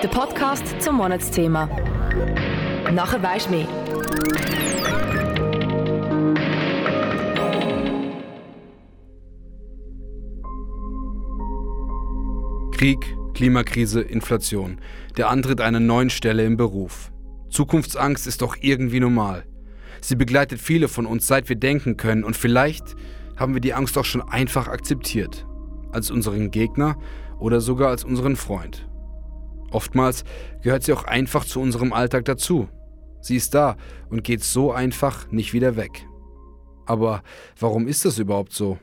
Der Podcast zum Monatsthema. Nachher weisst mehr. Krieg, Klimakrise, Inflation. Der Antritt einer neuen Stelle im Beruf. Zukunftsangst ist doch irgendwie normal. Sie begleitet viele von uns, seit wir denken können, und vielleicht haben wir die Angst auch schon einfach akzeptiert. Als unseren Gegner oder sogar als unseren Freund. Oftmals gehört sie auch einfach zu unserem Alltag dazu. Sie ist da und geht so einfach nicht wieder weg. Aber warum ist das überhaupt so?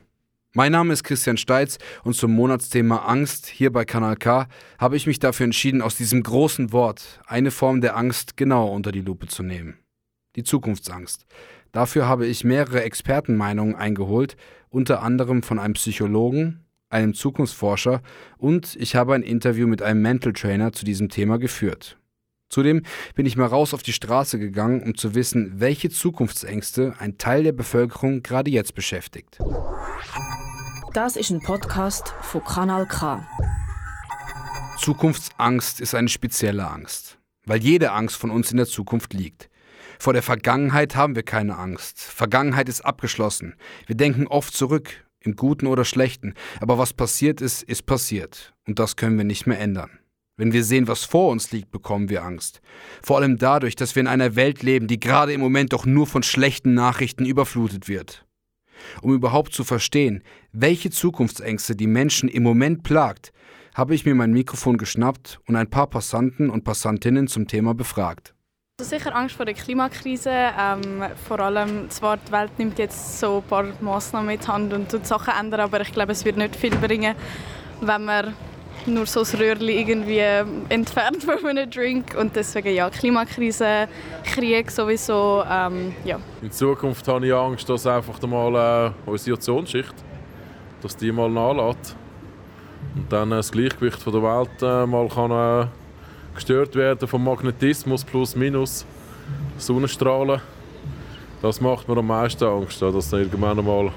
Mein Name ist Christian Steitz und zum Monatsthema Angst hier bei Kanal K habe ich mich dafür entschieden, aus diesem großen Wort eine Form der Angst genauer unter die Lupe zu nehmen. Die Zukunftsangst. Dafür habe ich mehrere Expertenmeinungen eingeholt, unter anderem von einem Psychologen, einem Zukunftsforscher und ich habe ein Interview mit einem Mental Trainer zu diesem Thema geführt. Zudem bin ich mal raus auf die Straße gegangen, um zu wissen, welche Zukunftsängste ein Teil der Bevölkerung gerade jetzt beschäftigt. Das ist ein Podcast von Kanal K. Zukunftsangst ist eine spezielle Angst, weil jede Angst von uns in der Zukunft liegt. Vor der Vergangenheit haben wir keine Angst. Vergangenheit ist abgeschlossen. Wir denken oft zurück, im Guten oder Schlechten, aber was passiert ist, ist passiert. Und das können wir nicht mehr ändern. Wenn wir sehen, was vor uns liegt, bekommen wir Angst. Vor allem dadurch, dass wir in einer Welt leben, die gerade im Moment doch nur von schlechten Nachrichten überflutet wird. Um überhaupt zu verstehen, welche Zukunftsängste die Menschen im Moment plagt, habe ich mir mein Mikrofon geschnappt und ein paar Passanten und Passantinnen zum Thema befragt. Also sicher Angst vor der Klimakrise. Ähm, vor allem, zwar die Welt nimmt jetzt so ein paar Massnahmen die Hand und tut Sachen ändern, aber ich glaube, es wird nicht viel bringen, wenn man nur so das Röhrchen irgendwie entfernt von einem Drink. Und deswegen ja, Klimakrise, Krieg sowieso, ähm, ja. In Zukunft habe ich Angst, dass einfach mal äh, unsere Ozonschicht, dass die mal nachlässt. Und dann äh, das Gleichgewicht von der Welt äh, mal kann äh, gestört werden vom Magnetismus plus minus Sonnenstrahlen. Das macht mir am meisten Angst, dass dann irgendwann mal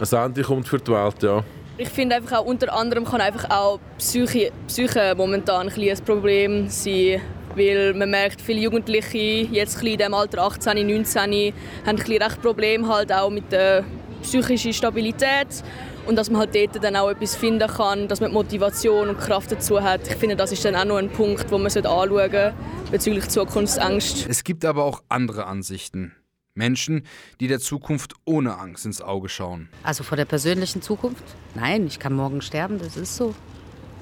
ein Ende kommt für die Welt. Ja. Ich finde einfach auch unter anderem kann einfach auch Psyche, Psyche momentan ein, ein Problem sein, weil man merkt, viele Jugendliche jetzt in dem Alter 18, 19 haben ein recht Problem halt auch mit der psychischen Stabilität und dass man halt dort dann auch etwas finden kann, dass man Motivation und Kraft dazu hat. Ich finde, das ist dann auch noch ein Punkt, wo man anschauen sollte bezüglich Zukunftsangst. Es gibt aber auch andere Ansichten. Menschen, die der Zukunft ohne Angst ins Auge schauen. Also vor der persönlichen Zukunft? Nein, ich kann morgen sterben, das ist so.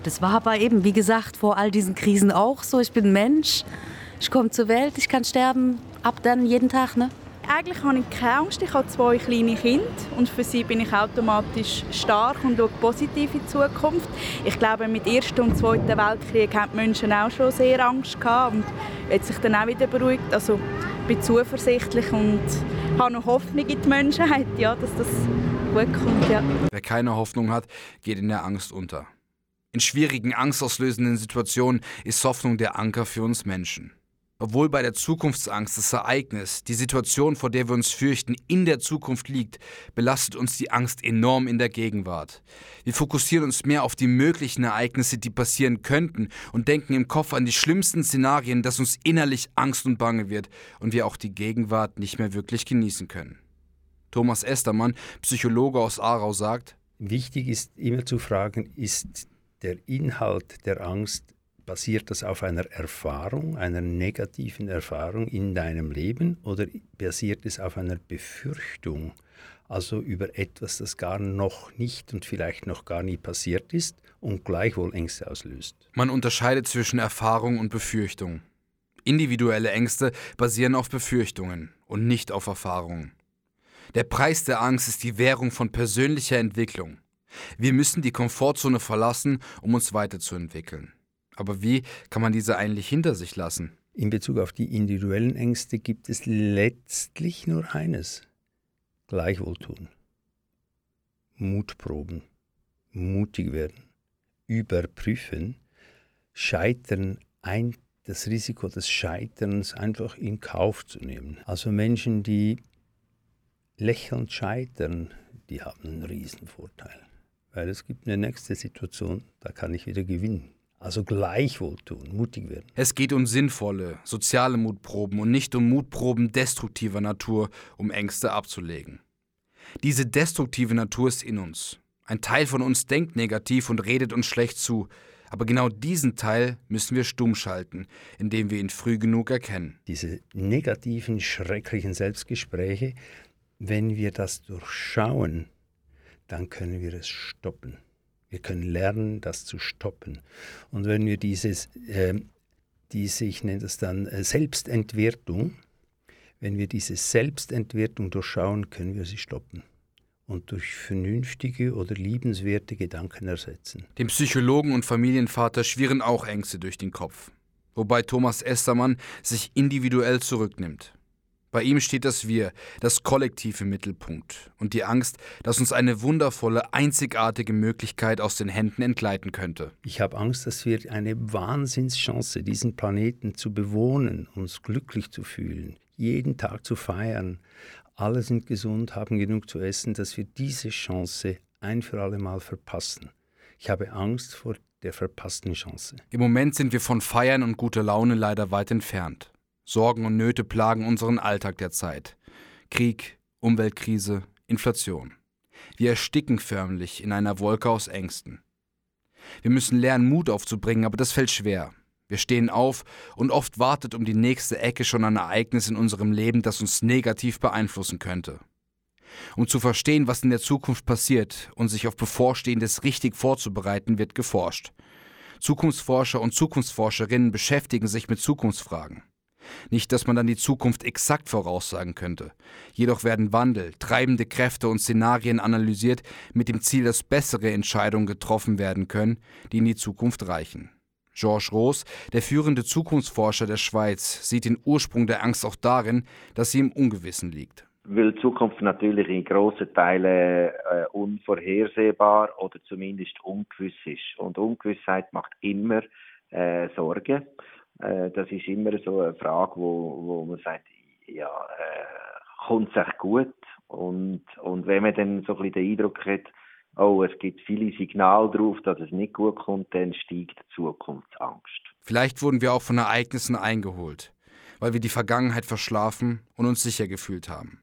Das war aber eben, wie gesagt, vor all diesen Krisen auch so. Ich bin Mensch, ich komme zur Welt, ich kann sterben, ab dann jeden Tag, ne? Eigentlich habe ich keine Angst. Ich habe zwei kleine Kinder und für sie bin ich automatisch stark und schaue positiv in die Zukunft. Ich glaube, mit dem Ersten und Zweiten Weltkrieg haben die Menschen auch schon sehr Angst gehabt und jetzt sich dann auch wieder beruhigt. Also bin zuversichtlich und habe noch Hoffnung in die Menschheit, ja, dass das gut kommt. Ja. Wer keine Hoffnung hat, geht in der Angst unter. In schwierigen, angstauslösenden Situationen ist Hoffnung der Anker für uns Menschen. Obwohl bei der Zukunftsangst das Ereignis, die Situation, vor der wir uns fürchten, in der Zukunft liegt, belastet uns die Angst enorm in der Gegenwart. Wir fokussieren uns mehr auf die möglichen Ereignisse, die passieren könnten und denken im Kopf an die schlimmsten Szenarien, dass uns innerlich Angst und Bange wird und wir auch die Gegenwart nicht mehr wirklich genießen können. Thomas Estermann, Psychologe aus Aarau, sagt, Wichtig ist immer zu fragen, ist der Inhalt der Angst basiert das auf einer Erfahrung, einer negativen Erfahrung in deinem Leben oder basiert es auf einer Befürchtung, also über etwas, das gar noch nicht und vielleicht noch gar nie passiert ist und gleichwohl Ängste auslöst? Man unterscheidet zwischen Erfahrung und Befürchtung. Individuelle Ängste basieren auf Befürchtungen und nicht auf Erfahrungen. Der Preis der Angst ist die Währung von persönlicher Entwicklung. Wir müssen die Komfortzone verlassen, um uns weiterzuentwickeln. Aber wie kann man diese eigentlich hinter sich lassen? In Bezug auf die individuellen Ängste gibt es letztlich nur eines. Gleichwohl tun. Mutproben. Mutig werden. Überprüfen. Scheitern ein, das Risiko des Scheiterns einfach in Kauf zu nehmen. Also Menschen, die lächelnd scheitern, die haben einen Riesenvorteil. Weil es gibt eine nächste Situation, da kann ich wieder gewinnen. Also gleichwohl tun, mutig werden. Es geht um sinnvolle, soziale Mutproben und nicht um Mutproben destruktiver Natur, um Ängste abzulegen. Diese destruktive Natur ist in uns. Ein Teil von uns denkt negativ und redet uns schlecht zu, aber genau diesen Teil müssen wir stumm schalten, indem wir ihn früh genug erkennen. Diese negativen, schrecklichen Selbstgespräche, wenn wir das durchschauen, dann können wir es stoppen. Wir können lernen, das zu stoppen. Und wenn wir dieses, äh, diese, ich nenne das dann äh, Selbstentwertung, wenn wir diese Selbstentwertung durchschauen, können wir sie stoppen und durch vernünftige oder liebenswerte Gedanken ersetzen. Dem Psychologen und Familienvater schwirren auch Ängste durch den Kopf, wobei Thomas Estermann sich individuell zurücknimmt. Bei ihm steht das Wir, das Kollektiv im Mittelpunkt und die Angst, dass uns eine wundervolle, einzigartige Möglichkeit aus den Händen entgleiten könnte. Ich habe Angst, dass wir eine Wahnsinnschance, diesen Planeten zu bewohnen, uns glücklich zu fühlen, jeden Tag zu feiern. Alle sind gesund, haben genug zu essen, dass wir diese Chance ein für alle Mal verpassen. Ich habe Angst vor der verpassten Chance. Im Moment sind wir von Feiern und guter Laune leider weit entfernt. Sorgen und Nöte plagen unseren Alltag derzeit. Krieg, Umweltkrise, Inflation. Wir ersticken förmlich in einer Wolke aus Ängsten. Wir müssen lernen, Mut aufzubringen, aber das fällt schwer. Wir stehen auf und oft wartet um die nächste Ecke schon ein Ereignis in unserem Leben, das uns negativ beeinflussen könnte. Um zu verstehen, was in der Zukunft passiert und sich auf Bevorstehendes richtig vorzubereiten, wird geforscht. Zukunftsforscher und Zukunftsforscherinnen beschäftigen sich mit Zukunftsfragen. Nicht, dass man dann die Zukunft exakt voraussagen könnte. Jedoch werden Wandel, treibende Kräfte und Szenarien analysiert, mit dem Ziel, dass bessere Entscheidungen getroffen werden können, die in die Zukunft reichen. Georges Roos, der führende Zukunftsforscher der Schweiz, sieht den Ursprung der Angst auch darin, dass sie im Ungewissen liegt. Weil Zukunft natürlich in grossen Teilen äh, unvorhersehbar oder zumindest ungewiss ist. Und Ungewissheit macht immer äh, Sorgen. Äh, das ist immer so eine Frage, wo, wo man sagt, ja, äh, kommt es echt gut? Und, und wenn man dann so ein bisschen den Eindruck hat, oh, es gibt viele Signale darauf, dass es nicht gut kommt, dann steigt die Zukunftsangst. Vielleicht wurden wir auch von Ereignissen eingeholt, weil wir die Vergangenheit verschlafen und uns sicher gefühlt haben.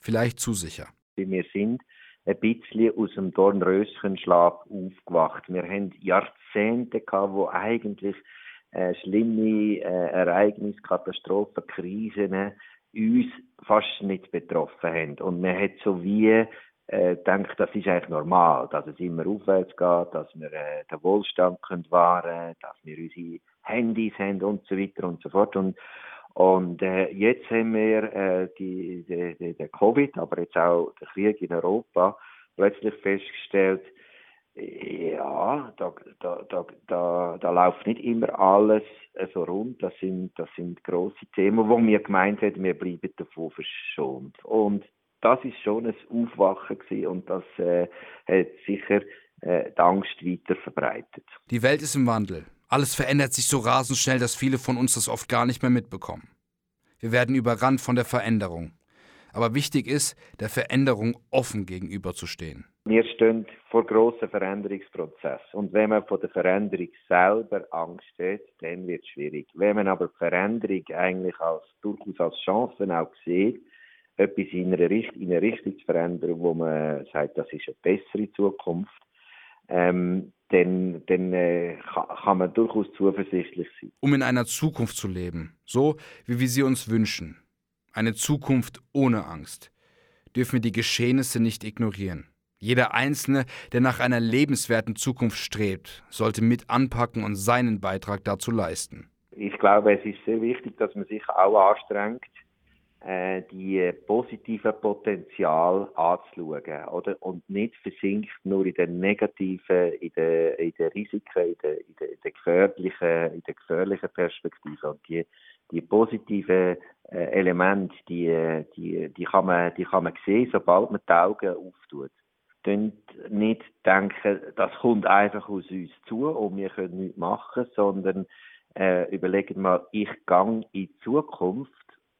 Vielleicht zu sicher. Wir sind ein bisschen aus dem Dornröschenschlaf aufgewacht. Wir haben Jahrzehnte gehabt, wo eigentlich äh, schlimme äh, Ereignisse, Katastrophen, Krisen äh, uns fast nicht betroffen haben. Und man hat so wie äh, denkt, das ist eigentlich normal, dass es immer aufwärts geht, dass wir äh, den Wohlstand können wahren dass wir unsere Handys haben und so weiter und so fort. Und, und äh, jetzt haben wir äh, die, die, die, die Covid, aber jetzt auch der Krieg in Europa plötzlich festgestellt, ja, da, da, da, da, da läuft nicht immer alles so rund. Das sind, das sind grosse Themen, wo wir gemeint haben, wir bleiben davon verschont. Und das ist schon ein Aufwachen gewesen und das äh, hat sicher äh, die Angst weiter verbreitet. Die Welt ist im Wandel. Alles verändert sich so rasend schnell, dass viele von uns das oft gar nicht mehr mitbekommen. Wir werden überrannt von der Veränderung. Aber wichtig ist, der Veränderung offen gegenüberzustehen. Wir stehen vor grossen Veränderungsprozessen. Und wenn man von der Veränderung selber Angst hat, dann wird es schwierig. Wenn man aber die Veränderung eigentlich als, durchaus als Chance auch sieht, etwas in eine, Richtung, in eine Richtung zu verändern, wo man sagt, das ist eine bessere Zukunft, ähm, dann, dann äh, kann man durchaus zuversichtlich sein. Um in einer Zukunft zu leben, so wie wir sie uns wünschen, eine Zukunft ohne Angst, dürfen wir die Geschehnisse nicht ignorieren. Jeder Einzelne, der nach einer lebenswerten Zukunft strebt, sollte mit anpacken und seinen Beitrag dazu leisten. Ich glaube, es ist sehr wichtig, dass man sich auch anstrengt, äh, die positiven Potenzial anzuschauen oder? und nicht versinkt nur in den negativen, in den, in den Risiken, in den, in den, in den gefährlichen, in den gefährlichen Perspektiven. Und die, die positiven äh, Elemente, die, die, die, kann man, die kann man sehen, sobald man die Augen auftut. Nicht denken, das kommt einfach aus uns zu und wir können nichts machen, sondern äh, überlegen mal, ich gehe in die Zukunft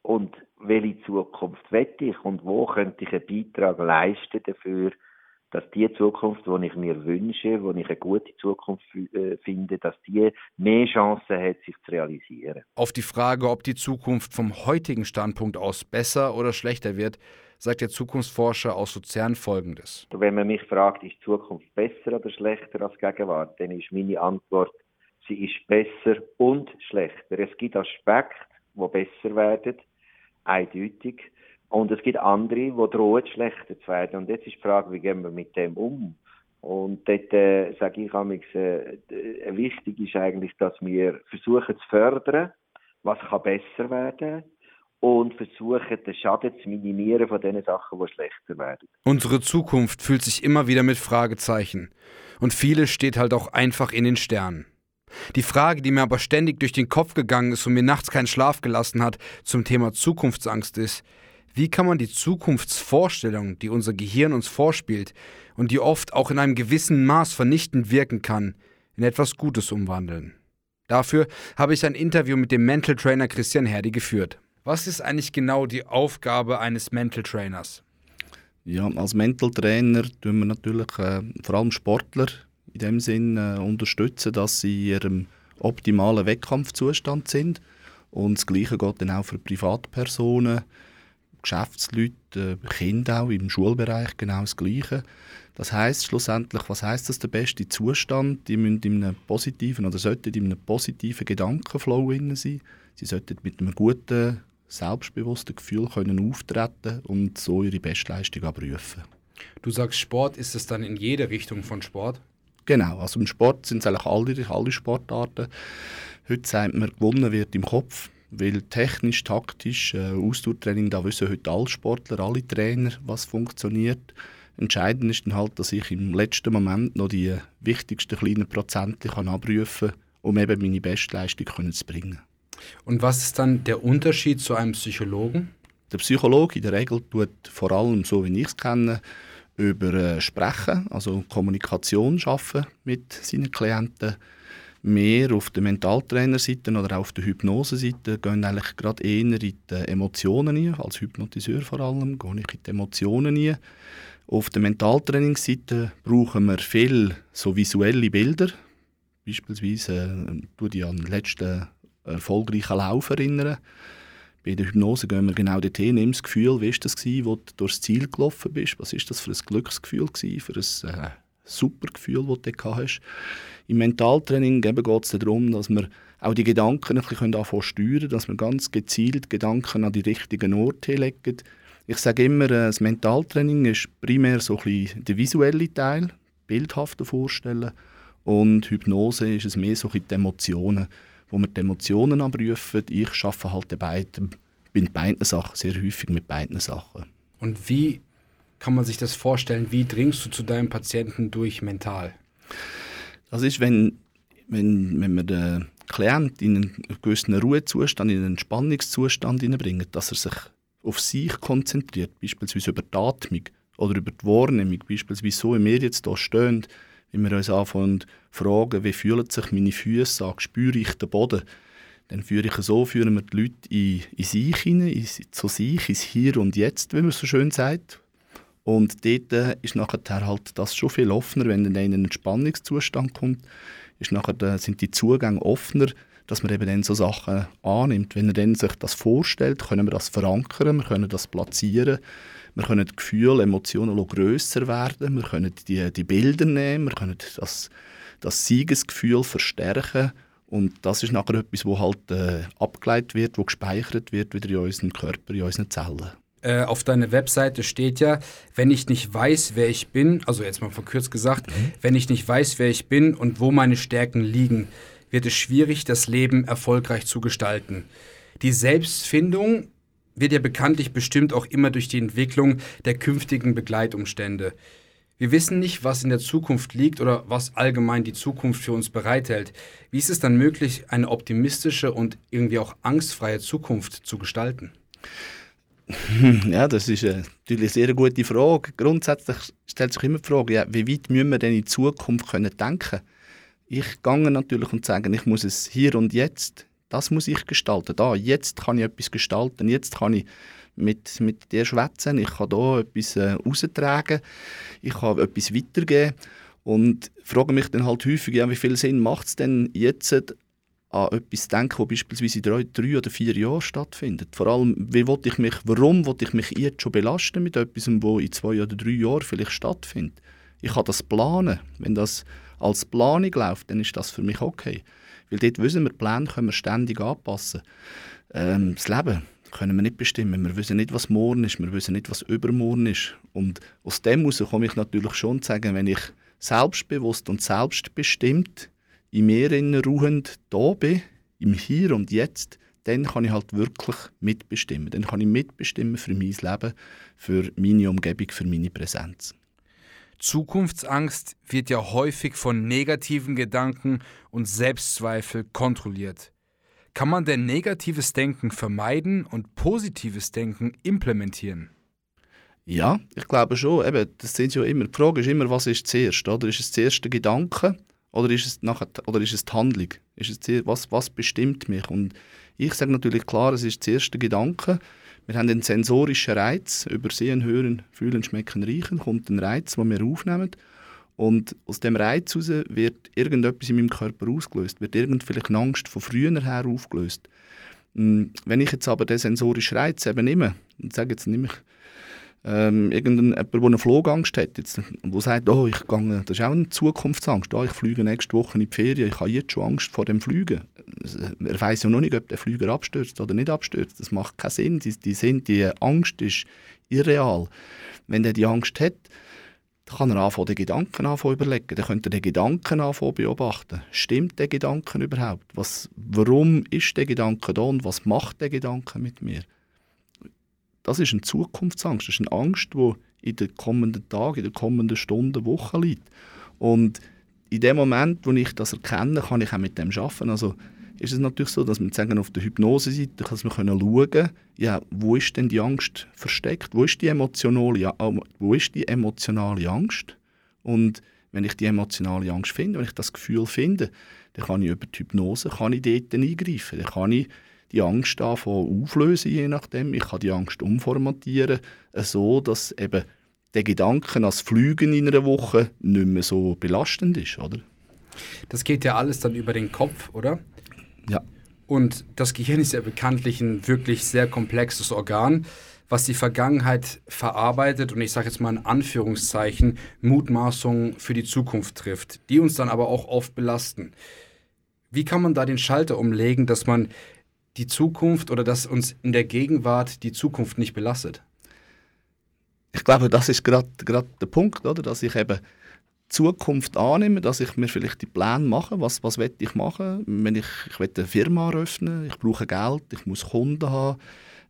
und welche Zukunft wette ich und wo könnte ich einen Beitrag leisten dafür, dass die Zukunft, die ich mir wünsche, wo ich eine gute Zukunft äh, finde, dass die mehr Chancen hat, sich zu realisieren. Auf die Frage, ob die Zukunft vom heutigen Standpunkt aus besser oder schlechter wird, sagt der Zukunftsforscher aus Luzern Folgendes. Wenn man mich fragt, ist die Zukunft besser oder schlechter als Gegenwart, dann ist meine Antwort, sie ist besser und schlechter. Es gibt Aspekte, die besser werden, eindeutig. Und es gibt andere, die drohen, schlechter zu werden. Und jetzt ist die Frage, wie gehen wir mit dem um? Und dort äh, sage ich amigs, äh, wichtig ist eigentlich, dass wir versuchen zu fördern, was kann besser werden und versuchen, den Schaden zu minimieren von den Sachen, die schlechter werden. Unsere Zukunft fühlt sich immer wieder mit Fragezeichen. Und vieles steht halt auch einfach in den Sternen. Die Frage, die mir aber ständig durch den Kopf gegangen ist und mir nachts keinen Schlaf gelassen hat zum Thema Zukunftsangst ist, wie kann man die Zukunftsvorstellung, die unser Gehirn uns vorspielt und die oft auch in einem gewissen Maß vernichtend wirken kann, in etwas Gutes umwandeln? Dafür habe ich ein Interview mit dem Mental Trainer Christian Herdi geführt. Was ist eigentlich genau die Aufgabe eines Mental Trainers? Ja, als Mental Trainer tun wir natürlich äh, vor allem Sportler in dem Sinn äh, unterstützen, dass sie in ihrem optimalen Wettkampfzustand sind. Und das Gleiche geht dann auch für Privatpersonen, Geschäftsleute, äh, Kinder auch im Schulbereich genau das Gleiche. Das heißt schlussendlich, was heißt das der beste Zustand? Die müssen in einem positiven oder sollten in einem positiven Gedankenflow sein. Sie sollten mit einem guten, selbstbewussten Gefühl können auftreten und so ihre Bestleistung abrufen. Du sagst Sport, ist es dann in jede Richtung von Sport? Genau, also im Sport sind es eigentlich alle, alle Sportarten. Heute sagt man, gewonnen wird im Kopf. Weil technisch, taktisch, äh, Ausdauertraining, da wissen heute alle Sportler, alle Trainer, was funktioniert. Entscheidend ist dann halt, dass ich im letzten Moment noch die wichtigsten kleinen Prozente kann abrufen kann, um eben meine Bestleistung zu bringen. Und was ist dann der Unterschied zu einem Psychologen? Der Psychologe in der Regel tut vor allem, so wie ich es kenne, über äh, Sprechen, also Kommunikation schaffen mit seinen Klienten mehr auf der Mentaltrainerseite oder auf der Hypnoseseite gehen eigentlich gerade eher in die Emotionen ein, als Hypnotiseur vor allem, gehe ich in die Emotionen ein. Auf der Mentaltrainingsseite brauchen wir viel so visuelle Bilder. Beispielsweise äh, tue ich an den letzten erfolgreichen Lauf erinnern. Bei der Hypnose gehen wir genau dorthin, nimm das Gefühl, wie war das, gewesen, wo du durchs Ziel gelaufen bist, was war das für ein Glücksgefühl, gewesen, für ein äh, super Gefühl, das du hast. Im Mentaltraining geht es darum, dass wir auch die Gedanken ein bisschen anfangen steuern, dass wir ganz gezielt Gedanken an die richtigen Orte legen. Ich sage immer, äh, das Mentaltraining ist primär so ein bisschen der visuelle Teil, bildhafte Vorstellen. Und Hypnose ist es mehr so ein die Emotionen, wo wir die Emotionen abrufen. Ich arbeite halt bei beiden Sachen, sehr häufig mit beiden Sachen. Und wie kann man sich das vorstellen? Wie dringst du zu deinem Patienten durch mental? Das ist, wenn, wenn, wenn man den Klient in einen gewissen Ruhezustand, in einen Entspannungszustand hineinbringt, dass er sich auf sich konzentriert, beispielsweise über die Atmung oder über die Wahrnehmung, beispielsweise so, wie wir jetzt hier stehen, wenn wir uns anfangen fragen, wie fühlen sich meine Füße an, spüre ich den Boden, dann führe ich so, führen wir die Leute in, in sich hinein, in, zu sich, ins Hier und Jetzt, wie man so schön sagt, und dort äh, ist nachher halt das schon viel offener, wenn dann in einen Entspannungszustand kommt, ist nachher, äh, sind die Zugänge offener, dass man eben dann so Sachen annimmt. Wenn er dann sich das vorstellt, können wir das verankern, wir können das platzieren, wir können die Gefühle, Emotionen grösser werden, wir können die, die Bilder nehmen, wir können das, das Siegesgefühl verstärken und das ist nachher etwas, wo halt äh, abgeleitet wird, wo gespeichert wird wieder in unserem Körper, in unseren Zellen. Äh, auf deiner Webseite steht ja, wenn ich nicht weiß, wer ich bin, also jetzt mal verkürzt gesagt, mhm. wenn ich nicht weiß, wer ich bin und wo meine Stärken liegen, wird es schwierig, das Leben erfolgreich zu gestalten. Die Selbstfindung wird ja bekanntlich bestimmt auch immer durch die Entwicklung der künftigen Begleitumstände. Wir wissen nicht, was in der Zukunft liegt oder was allgemein die Zukunft für uns bereithält. Wie ist es dann möglich, eine optimistische und irgendwie auch angstfreie Zukunft zu gestalten? Ja, das ist äh, natürlich eine sehr gute Frage. Grundsätzlich stellt sich immer die Frage, ja, wie weit müssen wir denn in Zukunft können denken Ich gehe natürlich und sage, ich muss es hier und jetzt, das muss ich gestalten. Da, jetzt kann ich etwas gestalten, jetzt kann ich mit, mit dir schwätzen, ich kann hier etwas äh, raustragen, ich kann etwas weitergeben und frage mich dann halt häufig, ja, wie viel Sinn macht es denn jetzt an etwas zu denken, das beispielsweise in drei, drei oder vier Jahren stattfindet. Vor allem, wie ich mich, warum will ich mich jetzt schon belasten mit etwas, das in zwei oder drei Jahren vielleicht stattfindet. Ich kann das planen. Wenn das als Planung läuft, dann ist das für mich okay. Weil dort wissen wir, Pläne können wir ständig anpassen. Ähm, das Leben können wir nicht bestimmen. Wir wissen nicht, was morgen ist, wir wissen nicht, was übermorgen ist. Und aus dem heraus komme ich natürlich schon zu sagen, wenn ich selbstbewusst und selbstbestimmt in mir ruhend da bin, im Hier und Jetzt, dann kann ich halt wirklich mitbestimmen. Dann kann ich mitbestimmen für mein Leben, für meine Umgebung, für meine Präsenz. Zukunftsangst wird ja häufig von negativen Gedanken und Selbstzweifel kontrolliert. Kann man denn negatives Denken vermeiden und positives Denken implementieren? Ja, ich glaube schon. Eben, das sind ja immer. Die Frage ist immer, was ist zuerst? Oder? Ist es zuerst der Gedanke oder ist es, nachher, oder ist es die Handlung? Ist es zuerst, was, was bestimmt mich? Und ich sage natürlich klar, es ist zuerst der Gedanke. Wir haben einen sensorischen Reiz, über Sehen, Hören, Fühlen, Schmecken, Riechen, kommt ein Reiz, den wir aufnehmen. Und aus dem Reiz heraus wird irgendetwas in meinem Körper ausgelöst, wird irgend vielleicht eine Angst von früher her aufgelöst. Hm, wenn ich jetzt aber den sensorischen Reiz eben nehme, und sage jetzt nehme ich ähm, irgendjemand, der eine Flugangst hat, jetzt, der sagt, oh, ich gehe, das ist auch eine Zukunftsangst, oh, ich fliege nächste Woche in die Ferien, ich habe jetzt schon Angst vor dem Fliegen. Er weiß ja noch nicht, ob der Flüger abstürzt oder nicht abstürzt. Das macht keinen Sinn. Die, die, sind, die Angst ist irreal. Wenn er die Angst hat, dann kann er anfangen, den Gedanken anfangen überlegen. Dann könnte er den Gedanken anfangen beobachten. Stimmt der Gedanke überhaupt? Was, warum ist der Gedanke da und was macht der Gedanke mit mir? Das ist eine Zukunftsangst. Das ist eine Angst, die in den kommenden Tagen, in den kommenden Stunden, Wochen liegt. Und in dem Moment, wo ich das erkenne, kann ich auch mit dem arbeiten. Also ist es natürlich so, dass man sagen, auf der Hypnose-Seite dass wir können ja, wo ist denn die Angst versteckt? Wo ist die emotionale, wo ist die emotionale Angst? Und wenn ich die emotionale Angst finde, wenn ich das Gefühl finde, dann kann ich über die Hypnose kann ich dort eingreifen. Dann kann ich die Angst anfangen auflösen, je nachdem. Ich kann die Angst umformatieren, so dass eben der Gedanke als Flügen in einer Woche nicht mehr so belastend ist, oder? Das geht ja alles dann über den Kopf, oder? Ja. Und das Gehirn ist ja bekanntlich ein wirklich sehr komplexes Organ, was die Vergangenheit verarbeitet und ich sage jetzt mal in Anführungszeichen Mutmaßungen für die Zukunft trifft, die uns dann aber auch oft belasten. Wie kann man da den Schalter umlegen, dass man die Zukunft oder dass uns in der Gegenwart die Zukunft nicht belastet? Ich glaube, das ist gerade der Punkt, oder? dass ich eben Zukunft annehme, dass ich mir vielleicht die Pläne mache, was, was will ich machen, wenn ich, ich will eine Firma eröffnen, ich brauche Geld, ich muss Kunden haben,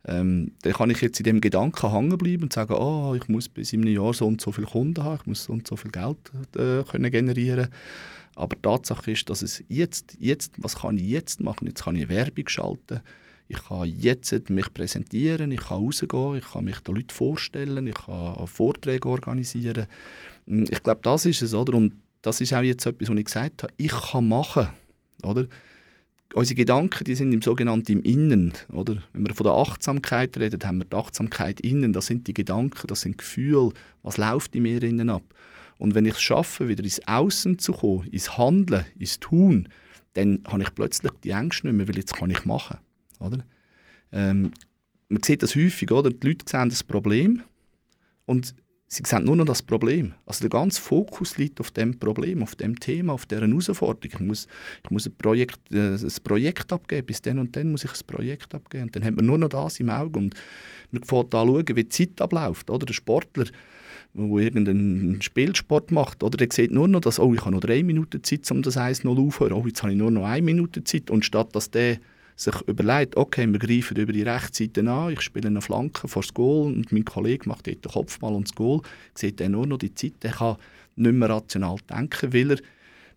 ähm, dann kann ich jetzt in dem Gedanken hängen bleiben und sagen, oh, ich muss bis in einem Jahr so und so viele Kunden haben, ich muss so und so viel Geld äh, können generieren aber Tatsache ist, dass es jetzt, jetzt, was kann ich jetzt machen? Jetzt kann ich Werbung schalten, ich kann jetzt mich präsentieren, ich kann rausgehen, ich kann mich den Leuten vorstellen, ich kann Vorträge organisieren. Hm, ich glaube, das ist es, oder? Und das ist auch jetzt etwas, was ich gesagt habe. Ich kann machen, oder? Unsere Gedanken, die sind im sogenannten im Innen, oder? Wenn wir von der Achtsamkeit reden, haben wir die Achtsamkeit innen. Das sind die Gedanken, das sind Gefühle. Was läuft in mir innen ab? Und wenn ich es schaffe, wieder ins Außen zu kommen, ins Handeln, ins Tun, dann habe ich plötzlich die Ängste nicht mehr, weil jetzt kann ich machen. Oder? Ähm, man sieht das häufig, oder? Die Leute sehen das Problem und sie sehen nur noch das Problem. Also der ganze Fokus liegt auf dem Problem, auf dem Thema, auf dieser Herausforderung. Ich muss, ich muss ein, Projekt, äh, ein Projekt abgeben, bis dann und dann muss ich ein Projekt abgeben. Und dann hat man nur noch das im Auge und man fängt an wie die Zeit abläuft. Oder? Der Sportler, der irgendeinen Spielsport macht, oder der sieht nur noch, dass oh, ich habe noch drei Minuten Zeit, um das 1-0 aufzuhören. Oh, jetzt habe ich nur noch eine Minute Zeit. Und statt dass der sich überlegt, okay, wir greifen über die rechte Seite an, ich spiele eine Flanke vor das Goal und mein Kollege macht dort den Kopfball und das Goal, sieht er nur noch die Zeit, der kann nicht mehr rational denken, weil er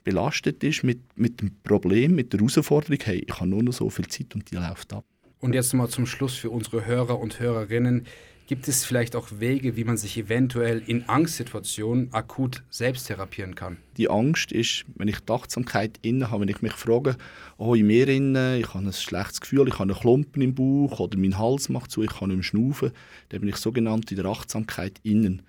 belastet ist mit, mit dem Problem, mit der Herausforderung, hey, ich habe nur noch so viel Zeit und die läuft ab. Und jetzt mal zum Schluss für unsere Hörer und Hörerinnen, Gibt es vielleicht auch Wege, wie man sich eventuell in Angstsituationen akut selbst therapieren kann? Die Angst ist, wenn ich die Achtsamkeit inne habe, wenn ich mich frage, oh, in mir inne, ich habe ein schlechtes Gefühl, ich habe einen Klumpen im Bauch oder mein Hals macht zu, ich kann nicht schnaufen, dann bin ich sogenannt in der Achtsamkeit innen.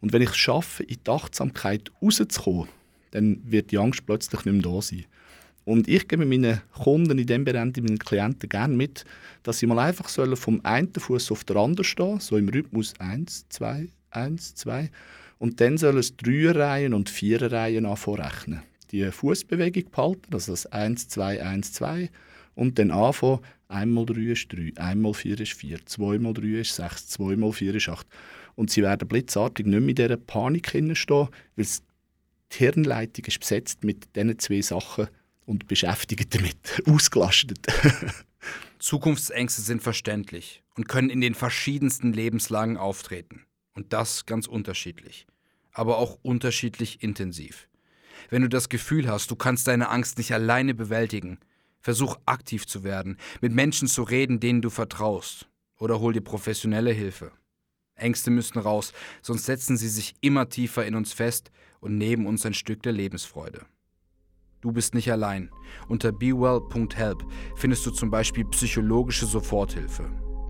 Und wenn ich es schaffe, in die Achtsamkeit rauszukommen, dann wird die Angst plötzlich nicht mehr da sein. Und ich gebe meinen Kunden in diesem Bereich, meinen Klienten gerne mit, dass sie mal einfach sollen vom einen Fuß auf den anderen stehen, so im Rhythmus 1, 2, 1, 2. Und dann sollen es drei Reihen und vier Reihen anfangen Die Fußbewegung behalten, also das 1, 2, 1, 2. Und dann anfangen, einmal 3 ist 3, einmal 4 ist 4, zweimal 3 ist 6, zweimal 4 ist 8. Und sie werden blitzartig nicht mehr in dieser Panik stehen, weil die Hirnleitung ist besetzt mit diesen zwei Sachen und beschäftigt damit, ausgelastet. Zukunftsängste sind verständlich und können in den verschiedensten Lebenslagen auftreten. Und das ganz unterschiedlich, aber auch unterschiedlich intensiv. Wenn du das Gefühl hast, du kannst deine Angst nicht alleine bewältigen, versuch aktiv zu werden, mit Menschen zu reden, denen du vertraust, oder hol dir professionelle Hilfe. Ängste müssen raus, sonst setzen sie sich immer tiefer in uns fest und nehmen uns ein Stück der Lebensfreude. Du bist nicht allein. Unter bewell.help findest du zum Beispiel psychologische Soforthilfe.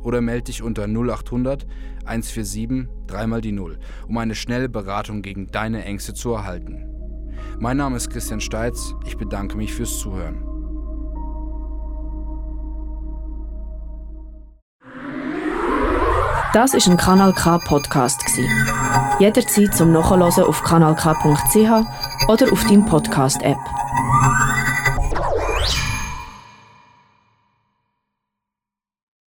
Oder melde dich unter 0800 147 3 die 0, um eine schnelle Beratung gegen deine Ängste zu erhalten. Mein Name ist Christian Steitz. Ich bedanke mich fürs Zuhören. Das ist ein Kanal K Podcast Jederzeit zum Nachhören auf kanalk.ch oder auf deinem Podcast App.